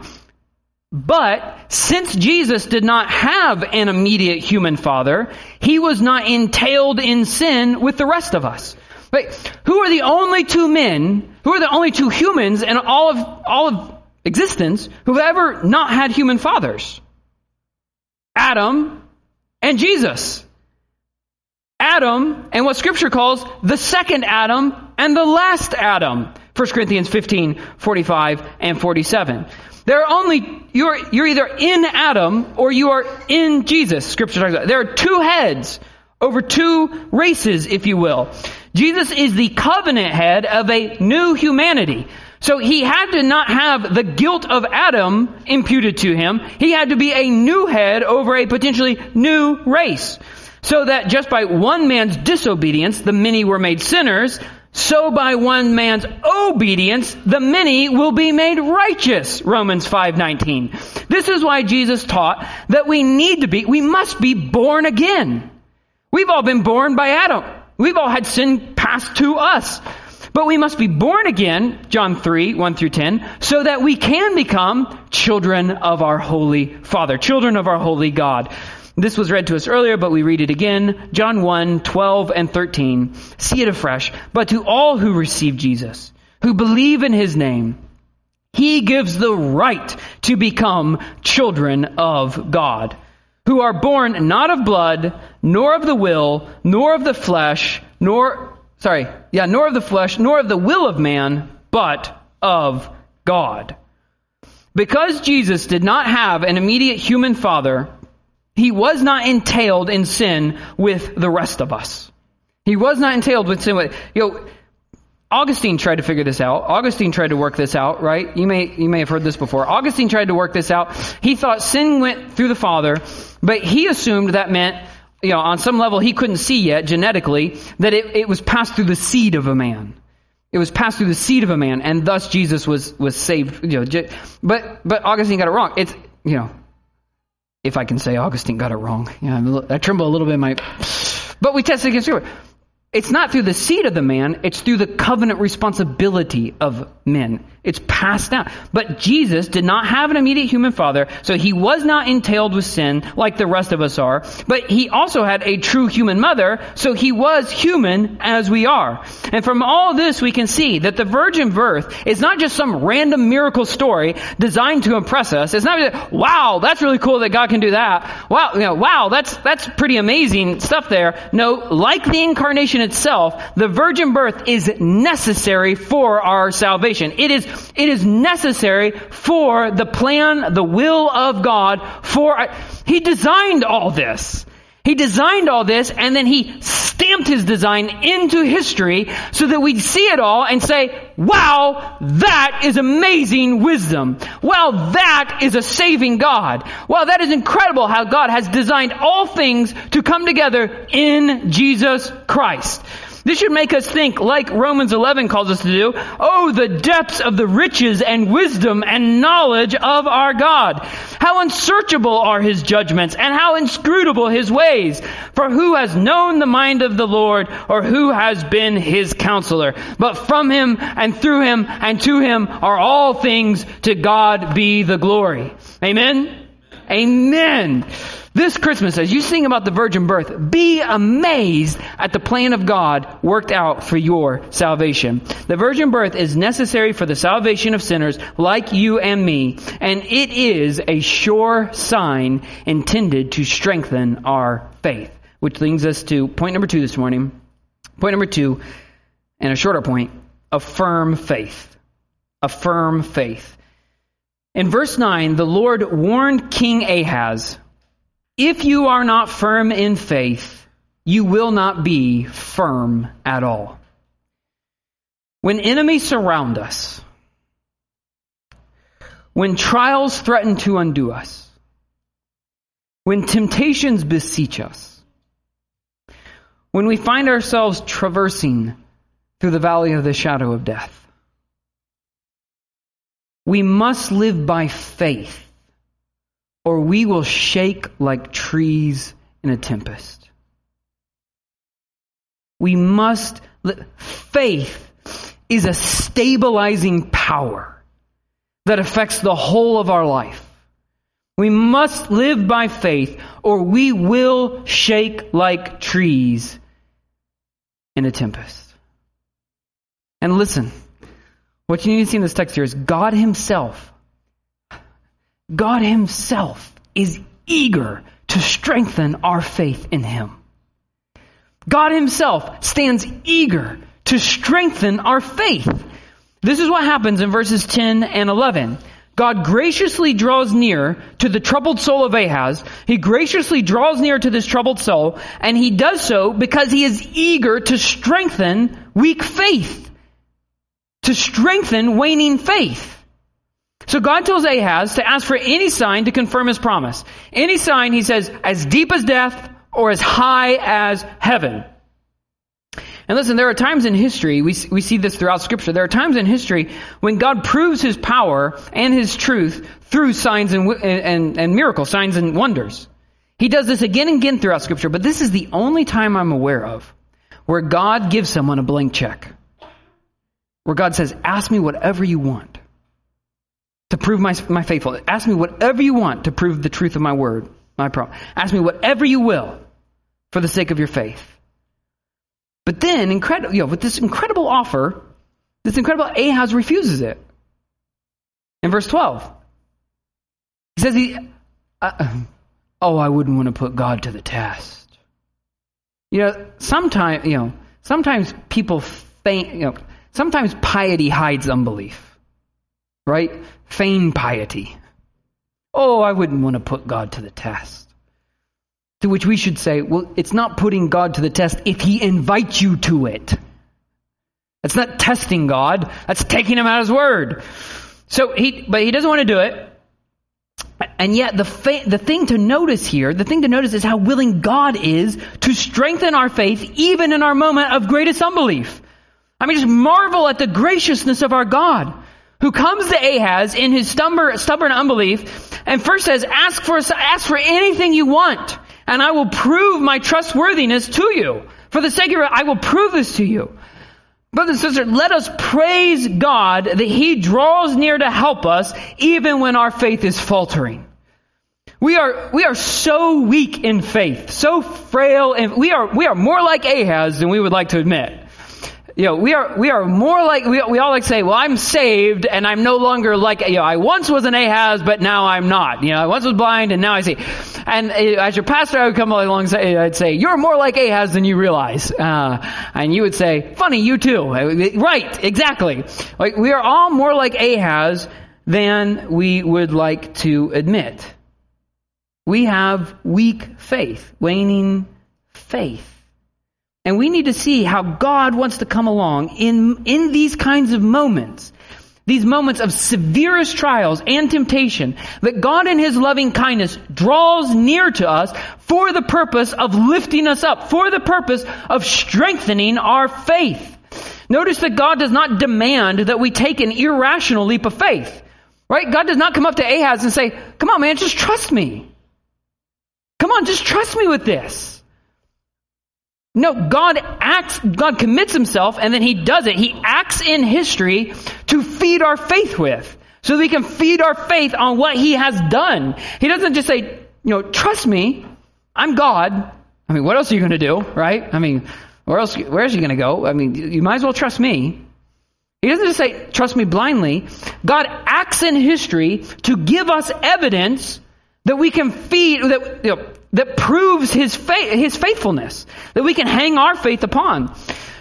but since Jesus did not have an immediate human father, he was not entailed in sin with the rest of us. But who are the only two men, who are the only two humans in all of, all of existence who've ever not had human fathers? Adam and Jesus. Adam and what scripture calls the second Adam and the last Adam. 1 Corinthians 15, 45 and 47. There are only, you're, you're either in Adam or you are in Jesus, scripture talks about. There are two heads over two races, if you will. Jesus is the covenant head of a new humanity. So he had to not have the guilt of Adam imputed to him. He had to be a new head over a potentially new race. So that just by one man's disobedience, the many were made sinners, so by one man's obedience, the many will be made righteous. Romans 5:19. This is why Jesus taught that we need to be, we must be born again. We've all been born by Adam. We've all had sin passed to us. But we must be born again, John 3, 1 through 10, so that we can become children of our holy Father, children of our holy God. This was read to us earlier, but we read it again. John 1, 12 and 13. See it afresh. But to all who receive Jesus, who believe in his name, he gives the right to become children of God, who are born not of blood, nor of the will, nor of the flesh, nor, sorry, yeah, nor of the flesh, nor of the will of man, but of God. Because Jesus did not have an immediate human father, he was not entailed in sin with the rest of us. He was not entailed with sin with, you know, Augustine tried to figure this out. Augustine tried to work this out, right? You may, you may have heard this before. Augustine tried to work this out. He thought sin went through the father, but he assumed that meant, you know, on some level he couldn't see yet genetically, that it, it was passed through the seed of a man. It was passed through the seed of a man, and thus Jesus was, was saved, you know, but, but Augustine got it wrong. It's, you know, if I can say Augustine got it wrong. Yeah, I tremble a little bit in my. But we test against Scripture. It's not through the seed of the man, it's through the covenant responsibility of men. It's passed down. But Jesus did not have an immediate human father, so he was not entailed with sin like the rest of us are. But he also had a true human mother, so he was human as we are. And from all this we can see that the virgin birth is not just some random miracle story designed to impress us. It's not just, wow, that's really cool that God can do that. Wow, you know, wow, that's, that's pretty amazing stuff there. No, like the incarnation itself, the virgin birth is necessary for our salvation. It is it is necessary for the plan, the will of God for, He designed all this. He designed all this and then he stamped his design into history so that we'd see it all and say, wow, that is amazing wisdom. Wow, that is a saving God. Wow, that is incredible how God has designed all things to come together in Jesus Christ. This should make us think, like Romans 11 calls us to do, oh, the depths of the riches and wisdom and knowledge of our God. How unsearchable are his judgments and how inscrutable his ways. For who has known the mind of the Lord or who has been his counselor? But from him and through him and to him are all things to God be the glory. Amen? Amen. This Christmas, as you sing about the virgin birth, be amazed at the plan of God worked out for your salvation. The virgin birth is necessary for the salvation of sinners like you and me, and it is a sure sign intended to strengthen our faith. Which leads us to point number two this morning. Point number two, and a shorter point, a firm faith. A firm faith. In verse 9, the Lord warned King Ahaz if you are not firm in faith, you will not be firm at all. When enemies surround us, when trials threaten to undo us, when temptations beseech us, when we find ourselves traversing through the valley of the shadow of death, we must live by faith, or we will shake like trees in a tempest. We must, faith is a stabilizing power that affects the whole of our life. We must live by faith or we will shake like trees in a tempest. And listen, what you need to see in this text here is God Himself, God Himself is eager to strengthen our faith in Him. God Himself stands eager to strengthen our faith. This is what happens in verses 10 and 11. God graciously draws near to the troubled soul of Ahaz. He graciously draws near to this troubled soul, and he does so because he is eager to strengthen weak faith. To strengthen waning faith. So God tells Ahaz to ask for any sign to confirm his promise. Any sign, he says, as deep as death or as high as heaven. And listen, there are times in history, we, we see this throughout scripture, there are times in history when God proves his power and his truth through signs and, and, and miracles, signs and wonders. He does this again and again throughout scripture, but this is the only time I'm aware of where God gives someone a blank check. Where God says, ask me whatever you want to prove my, my faithfulness. Ask me whatever you want to prove the truth of my word, my promise. Ask me whatever you will for the sake of your faith. But then, incredible, you know, with this incredible offer, this incredible Ahaz refuses it. In verse 12, he says, he, uh, "Oh, I wouldn't want to put God to the test." You know, sometimes, you know, sometimes people think, you know, sometimes piety hides unbelief, right? Feign piety. Oh, I wouldn't want to put God to the test. To which we should say, well, it's not putting God to the test if He invites you to it. That's not testing God. That's taking Him at His word. So he, but He doesn't want to do it. And yet, the, fa- the thing to notice here, the thing to notice is how willing God is to strengthen our faith even in our moment of greatest unbelief. I mean, just marvel at the graciousness of our God who comes to Ahaz in his stubborn, unbelief and first says, ask for, ask for anything you want and I will prove my trustworthiness to you. For the sake of it, I will prove this to you. Brothers and sisters, let us praise God that He draws near to help us even when our faith is faltering. We are, we are so weak in faith, so frail, and we are, we are more like Ahaz than we would like to admit you know, we are, we are more like, we, we all like say, well, I'm saved and I'm no longer like, you know, I once was an Ahaz, but now I'm not. You know, I once was blind and now I see. And uh, as your pastor, I would come along and I'd say, you're more like Ahaz than you realize. Uh, and you would say, funny, you too. Right, exactly. Like, we are all more like Ahaz than we would like to admit. We have weak faith, waning faith. And we need to see how God wants to come along in, in these kinds of moments. These moments of severest trials and temptation that God in His loving kindness draws near to us for the purpose of lifting us up, for the purpose of strengthening our faith. Notice that God does not demand that we take an irrational leap of faith. Right? God does not come up to Ahaz and say, come on man, just trust me. Come on, just trust me with this. No, God acts, God commits himself and then he does it. He acts in history to feed our faith with. So that we can feed our faith on what he has done. He doesn't just say, you know, trust me, I'm God. I mean, what else are you going to do, right? I mean, where else, where is he going to go? I mean, you might as well trust me. He doesn't just say, trust me blindly. God acts in history to give us evidence that we can feed, that, you know, that proves his, faith, his faithfulness, that we can hang our faith upon.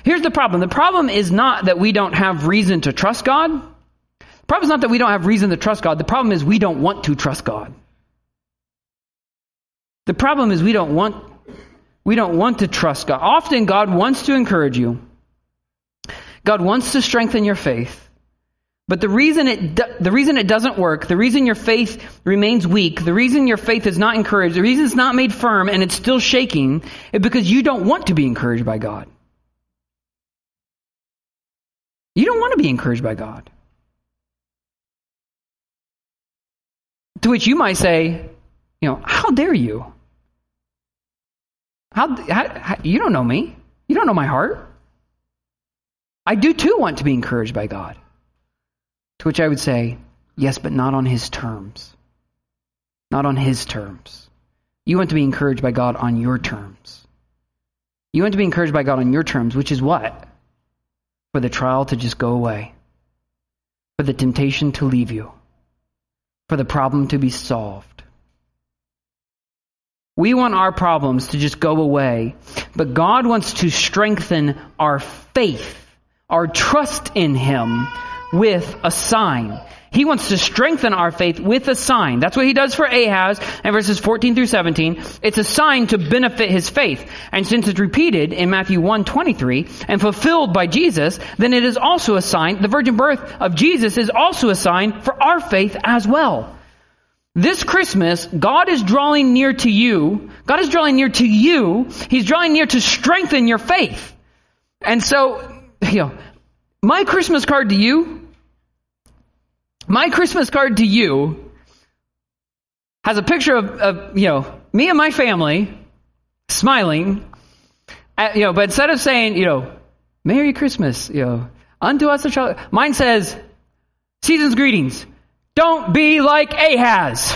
Here's the problem. The problem is not that we don't have reason to trust God. The problem is not that we don't have reason to trust God. The problem is we don't want to trust God. The problem is we don't want, we don't want to trust God. Often God wants to encourage you. God wants to strengthen your faith. But the reason it do, the reason it doesn't work, the reason your faith remains weak, the reason your faith is not encouraged, the reason it's not made firm and it's still shaking is because you don't want to be encouraged by God. You don't want to be encouraged by God. To which you might say, you know, how dare you? How, how, how, you don't know me. You don't know my heart. I do too want to be encouraged by God. To which I would say, yes, but not on his terms. Not on his terms. You want to be encouraged by God on your terms. You want to be encouraged by God on your terms, which is what? For the trial to just go away. For the temptation to leave you. For the problem to be solved we want our problems to just go away, but God wants to strengthen our faith, our trust in Him with a sign. He wants to strengthen our faith with a sign. That's what he does for Ahaz in verses 14 through 17. It's a sign to benefit his faith. And since it's repeated in Matthew 1:23 and fulfilled by Jesus, then it is also a sign. The virgin birth of Jesus is also a sign for our faith as well. This Christmas, God is drawing near to you. God is drawing near to you. He's drawing near to strengthen your faith. And so, you know, my Christmas card to you, my Christmas card to you has a picture of, of you know, me and my family smiling, at, you know, but instead of saying, you know, Merry Christmas, you know, unto us a child, mine says, season's greetings. Don't be like Ahaz.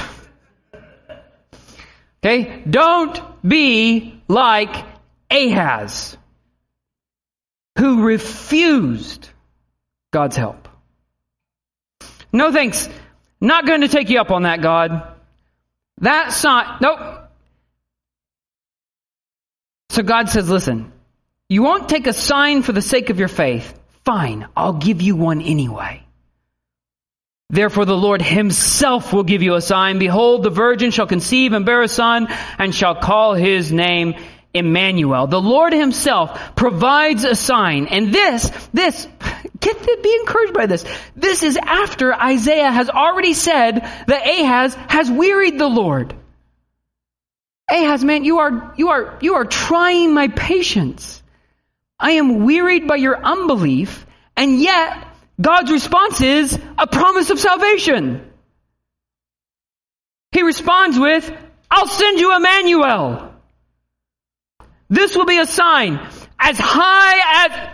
Okay? Don't be like Ahaz, who refused God's help. No thanks. Not going to take you up on that, God. That's not, nope. So God says, listen, you won't take a sign for the sake of your faith. Fine, I'll give you one anyway. Therefore the Lord himself will give you a sign. Behold, the virgin shall conceive and bear a son and shall call his name Emmanuel. The Lord himself provides a sign. And this, this, get to be encouraged by this. This is after Isaiah has already said that Ahaz has wearied the Lord. Ahaz, man, you are, you are, you are trying my patience. I am wearied by your unbelief, and yet God's response is a promise of salvation. He responds with, I'll send you Emmanuel. This will be a sign as high as,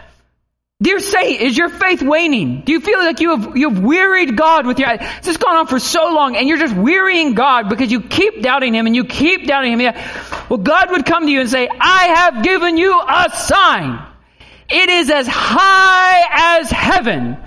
dear saint, is your faith waning? Do you feel like you have, you have wearied God with your, it's just gone on for so long and you're just wearying God because you keep doubting Him and you keep doubting Him. Yeah. Well, God would come to you and say, I have given you a sign. It is as high as heaven.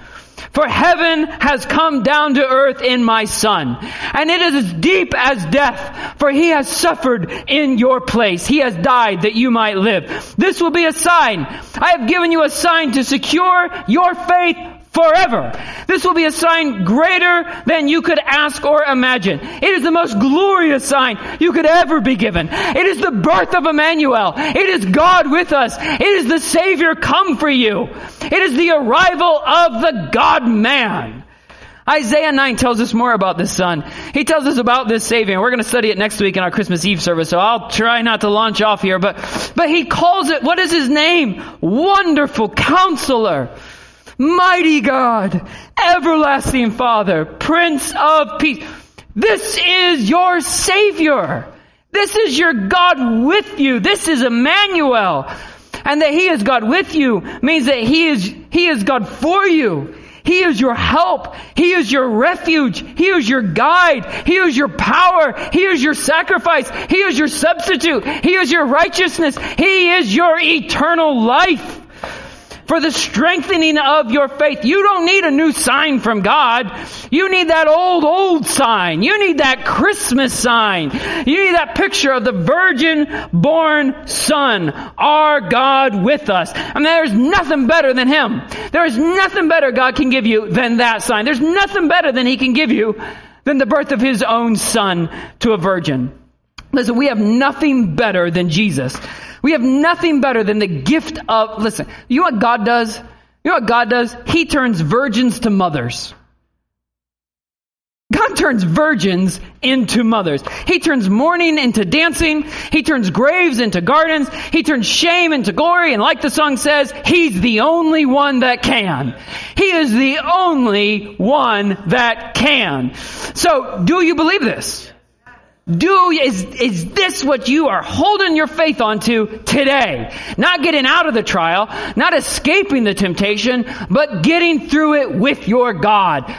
For heaven has come down to earth in my son. And it is as deep as death. For he has suffered in your place. He has died that you might live. This will be a sign. I have given you a sign to secure your faith forever. This will be a sign greater than you could ask or imagine. It is the most glorious sign you could ever be given. It is the birth of Emmanuel. It is God with us. It is the Savior come for you. It is the arrival of the God man. Isaiah 9 tells us more about this son. He tells us about this Savior. We're going to study it next week in our Christmas Eve service, so I'll try not to launch off here. But, but he calls it, what is his name? Wonderful Counselor Mighty God, everlasting Father, Prince of Peace. This is your Savior. This is your God with you. This is Emmanuel. And that He is God with you means that He is, He is God for you. He is your help. He is your refuge. He is your guide. He is your power. He is your sacrifice. He is your substitute. He is your righteousness. He is your eternal life for the strengthening of your faith. You don't need a new sign from God. You need that old, old sign. You need that Christmas sign. You need that picture of the virgin born son, our God with us. And there's nothing better than Him. There is nothing better God can give you than that sign. There's nothing better than He can give you than the birth of His own son to a virgin. Listen, we have nothing better than Jesus. We have nothing better than the gift of, listen, you know what God does? You know what God does? He turns virgins to mothers. God turns virgins into mothers. He turns mourning into dancing. He turns graves into gardens. He turns shame into glory. And like the song says, He's the only one that can. He is the only one that can. So, do you believe this? Do, is, is this what you are holding your faith onto today? Not getting out of the trial, not escaping the temptation, but getting through it with your God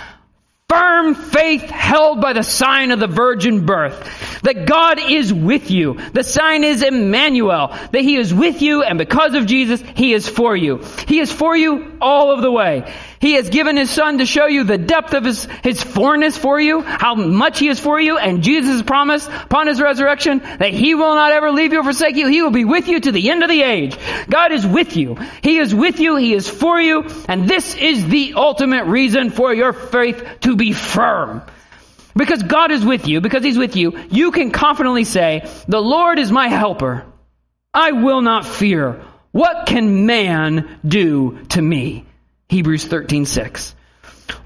firm faith held by the sign of the virgin birth. That God is with you. The sign is Emmanuel. That He is with you and because of Jesus, He is for you. He is for you all of the way. He has given His Son to show you the depth of His, His forness for you, how much He is for you, and Jesus promised upon His resurrection that He will not ever leave you or forsake you. He will be with you to the end of the age. God is with you. He is with you. He is for you. And this is the ultimate reason for your faith to be firm. Because God is with you, because He's with you, you can confidently say, the Lord is my helper. I will not fear. What can man do to me? Hebrews 13:6.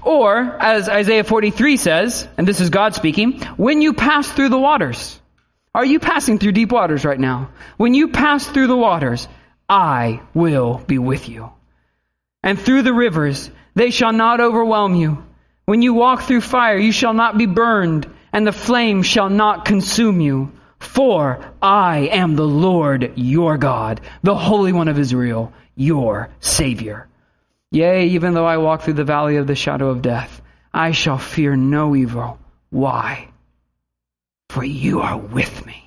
Or as Isaiah 43 says, and this is God speaking, when you pass through the waters. Are you passing through deep waters right now? When you pass through the waters, I will be with you. And through the rivers, they shall not overwhelm you. When you walk through fire, you shall not be burned, and the flame shall not consume you. For I am the Lord your God, the Holy One of Israel, your Savior. Yea, even though I walk through the valley of the shadow of death, I shall fear no evil. Why? For you are with me.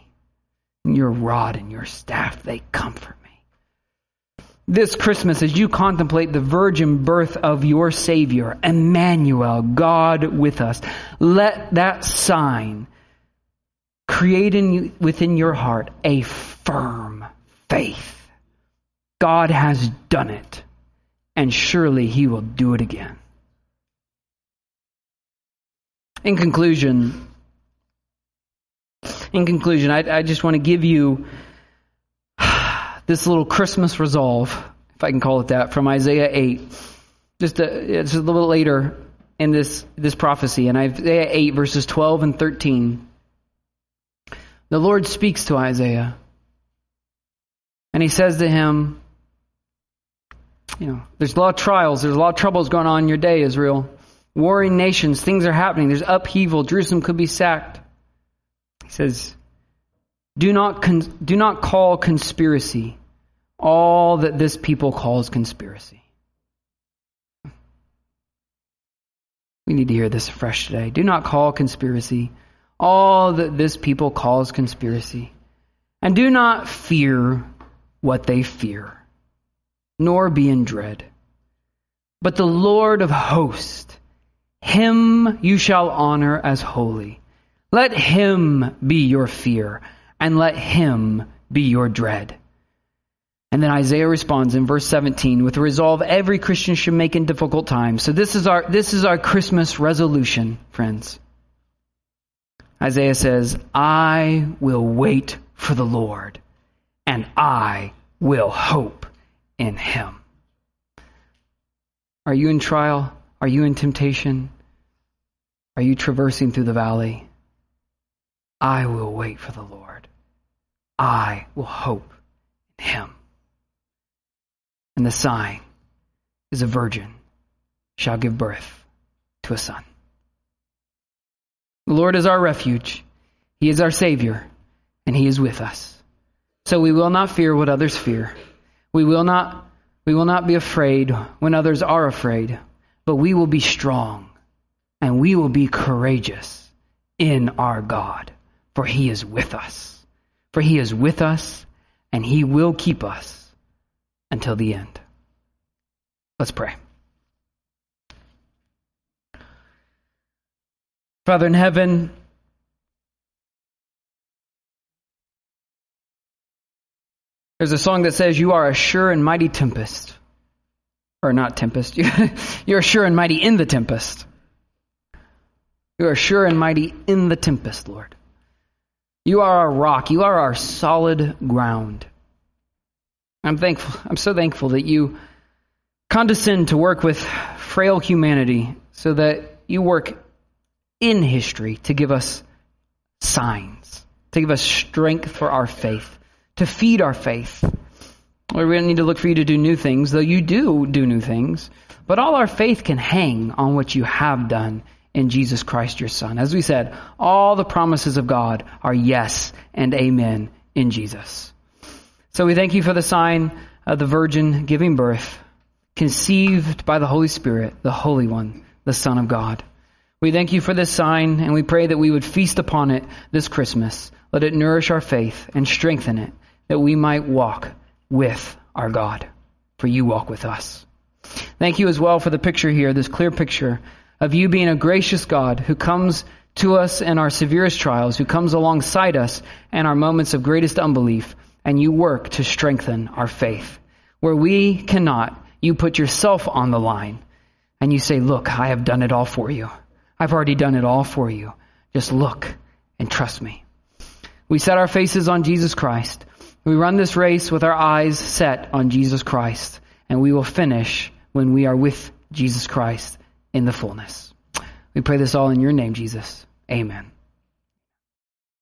Your rod and your staff, they comfort me. This Christmas, as you contemplate the virgin birth of your Savior, Emmanuel, God with us, let that sign create in, within your heart a firm faith. God has done it and surely he will do it again. In conclusion, in conclusion, I, I just want to give you this little Christmas resolve, if I can call it that, from Isaiah 8. Just a, a little later in this, this prophecy, in Isaiah 8, verses 12 and 13. The Lord speaks to Isaiah, and he says to him, you know, there's a lot of trials, there's a lot of troubles going on in your day, Israel. Warring nations, things are happening, there's upheaval, Jerusalem could be sacked. He says, do not, con- do not call conspiracy all that this people calls conspiracy. We need to hear this fresh today. Do not call conspiracy all that this people calls conspiracy. And do not fear what they fear nor be in dread. But the Lord of hosts, him you shall honor as holy. Let him be your fear, and let him be your dread. And then Isaiah responds in verse 17 with a resolve every Christian should make in difficult times. So this is our, this is our Christmas resolution, friends. Isaiah says, I will wait for the Lord, and I will hope in Him. Are you in trial? Are you in temptation? Are you traversing through the valley? I will wait for the Lord. I will hope in Him. And the sign is a virgin shall give birth to a son. The Lord is our refuge. He is our Savior, and He is with us. So we will not fear what others fear. We will not, we will not be afraid when others are afraid, but we will be strong and we will be courageous in our God, for he is with us. For he is with us and he will keep us until the end. Let's pray. Father in heaven, There's a song that says, You are a sure and mighty tempest. Or not tempest. You're sure and mighty in the tempest. You are sure and mighty in the tempest, Lord. You are our rock. You are our solid ground. I'm thankful. I'm so thankful that you condescend to work with frail humanity so that you work in history to give us signs, to give us strength for our faith, to feed our faith. We don't need to look for you to do new things, though you do do new things. But all our faith can hang on what you have done in Jesus Christ, your Son. As we said, all the promises of God are yes and amen in Jesus. So we thank you for the sign of the Virgin giving birth, conceived by the Holy Spirit, the Holy One, the Son of God. We thank you for this sign, and we pray that we would feast upon it this Christmas. Let it nourish our faith and strengthen it, that we might walk with our God, for you walk with us. Thank you as well for the picture here, this clear picture of you being a gracious God who comes to us in our severest trials, who comes alongside us in our moments of greatest unbelief, and you work to strengthen our faith. Where we cannot, you put yourself on the line and you say, Look, I have done it all for you. I've already done it all for you. Just look and trust me. We set our faces on Jesus Christ. We run this race with our eyes set on Jesus Christ, and we will finish when we are with Jesus Christ in the fullness. We pray this all in your name, Jesus. Amen.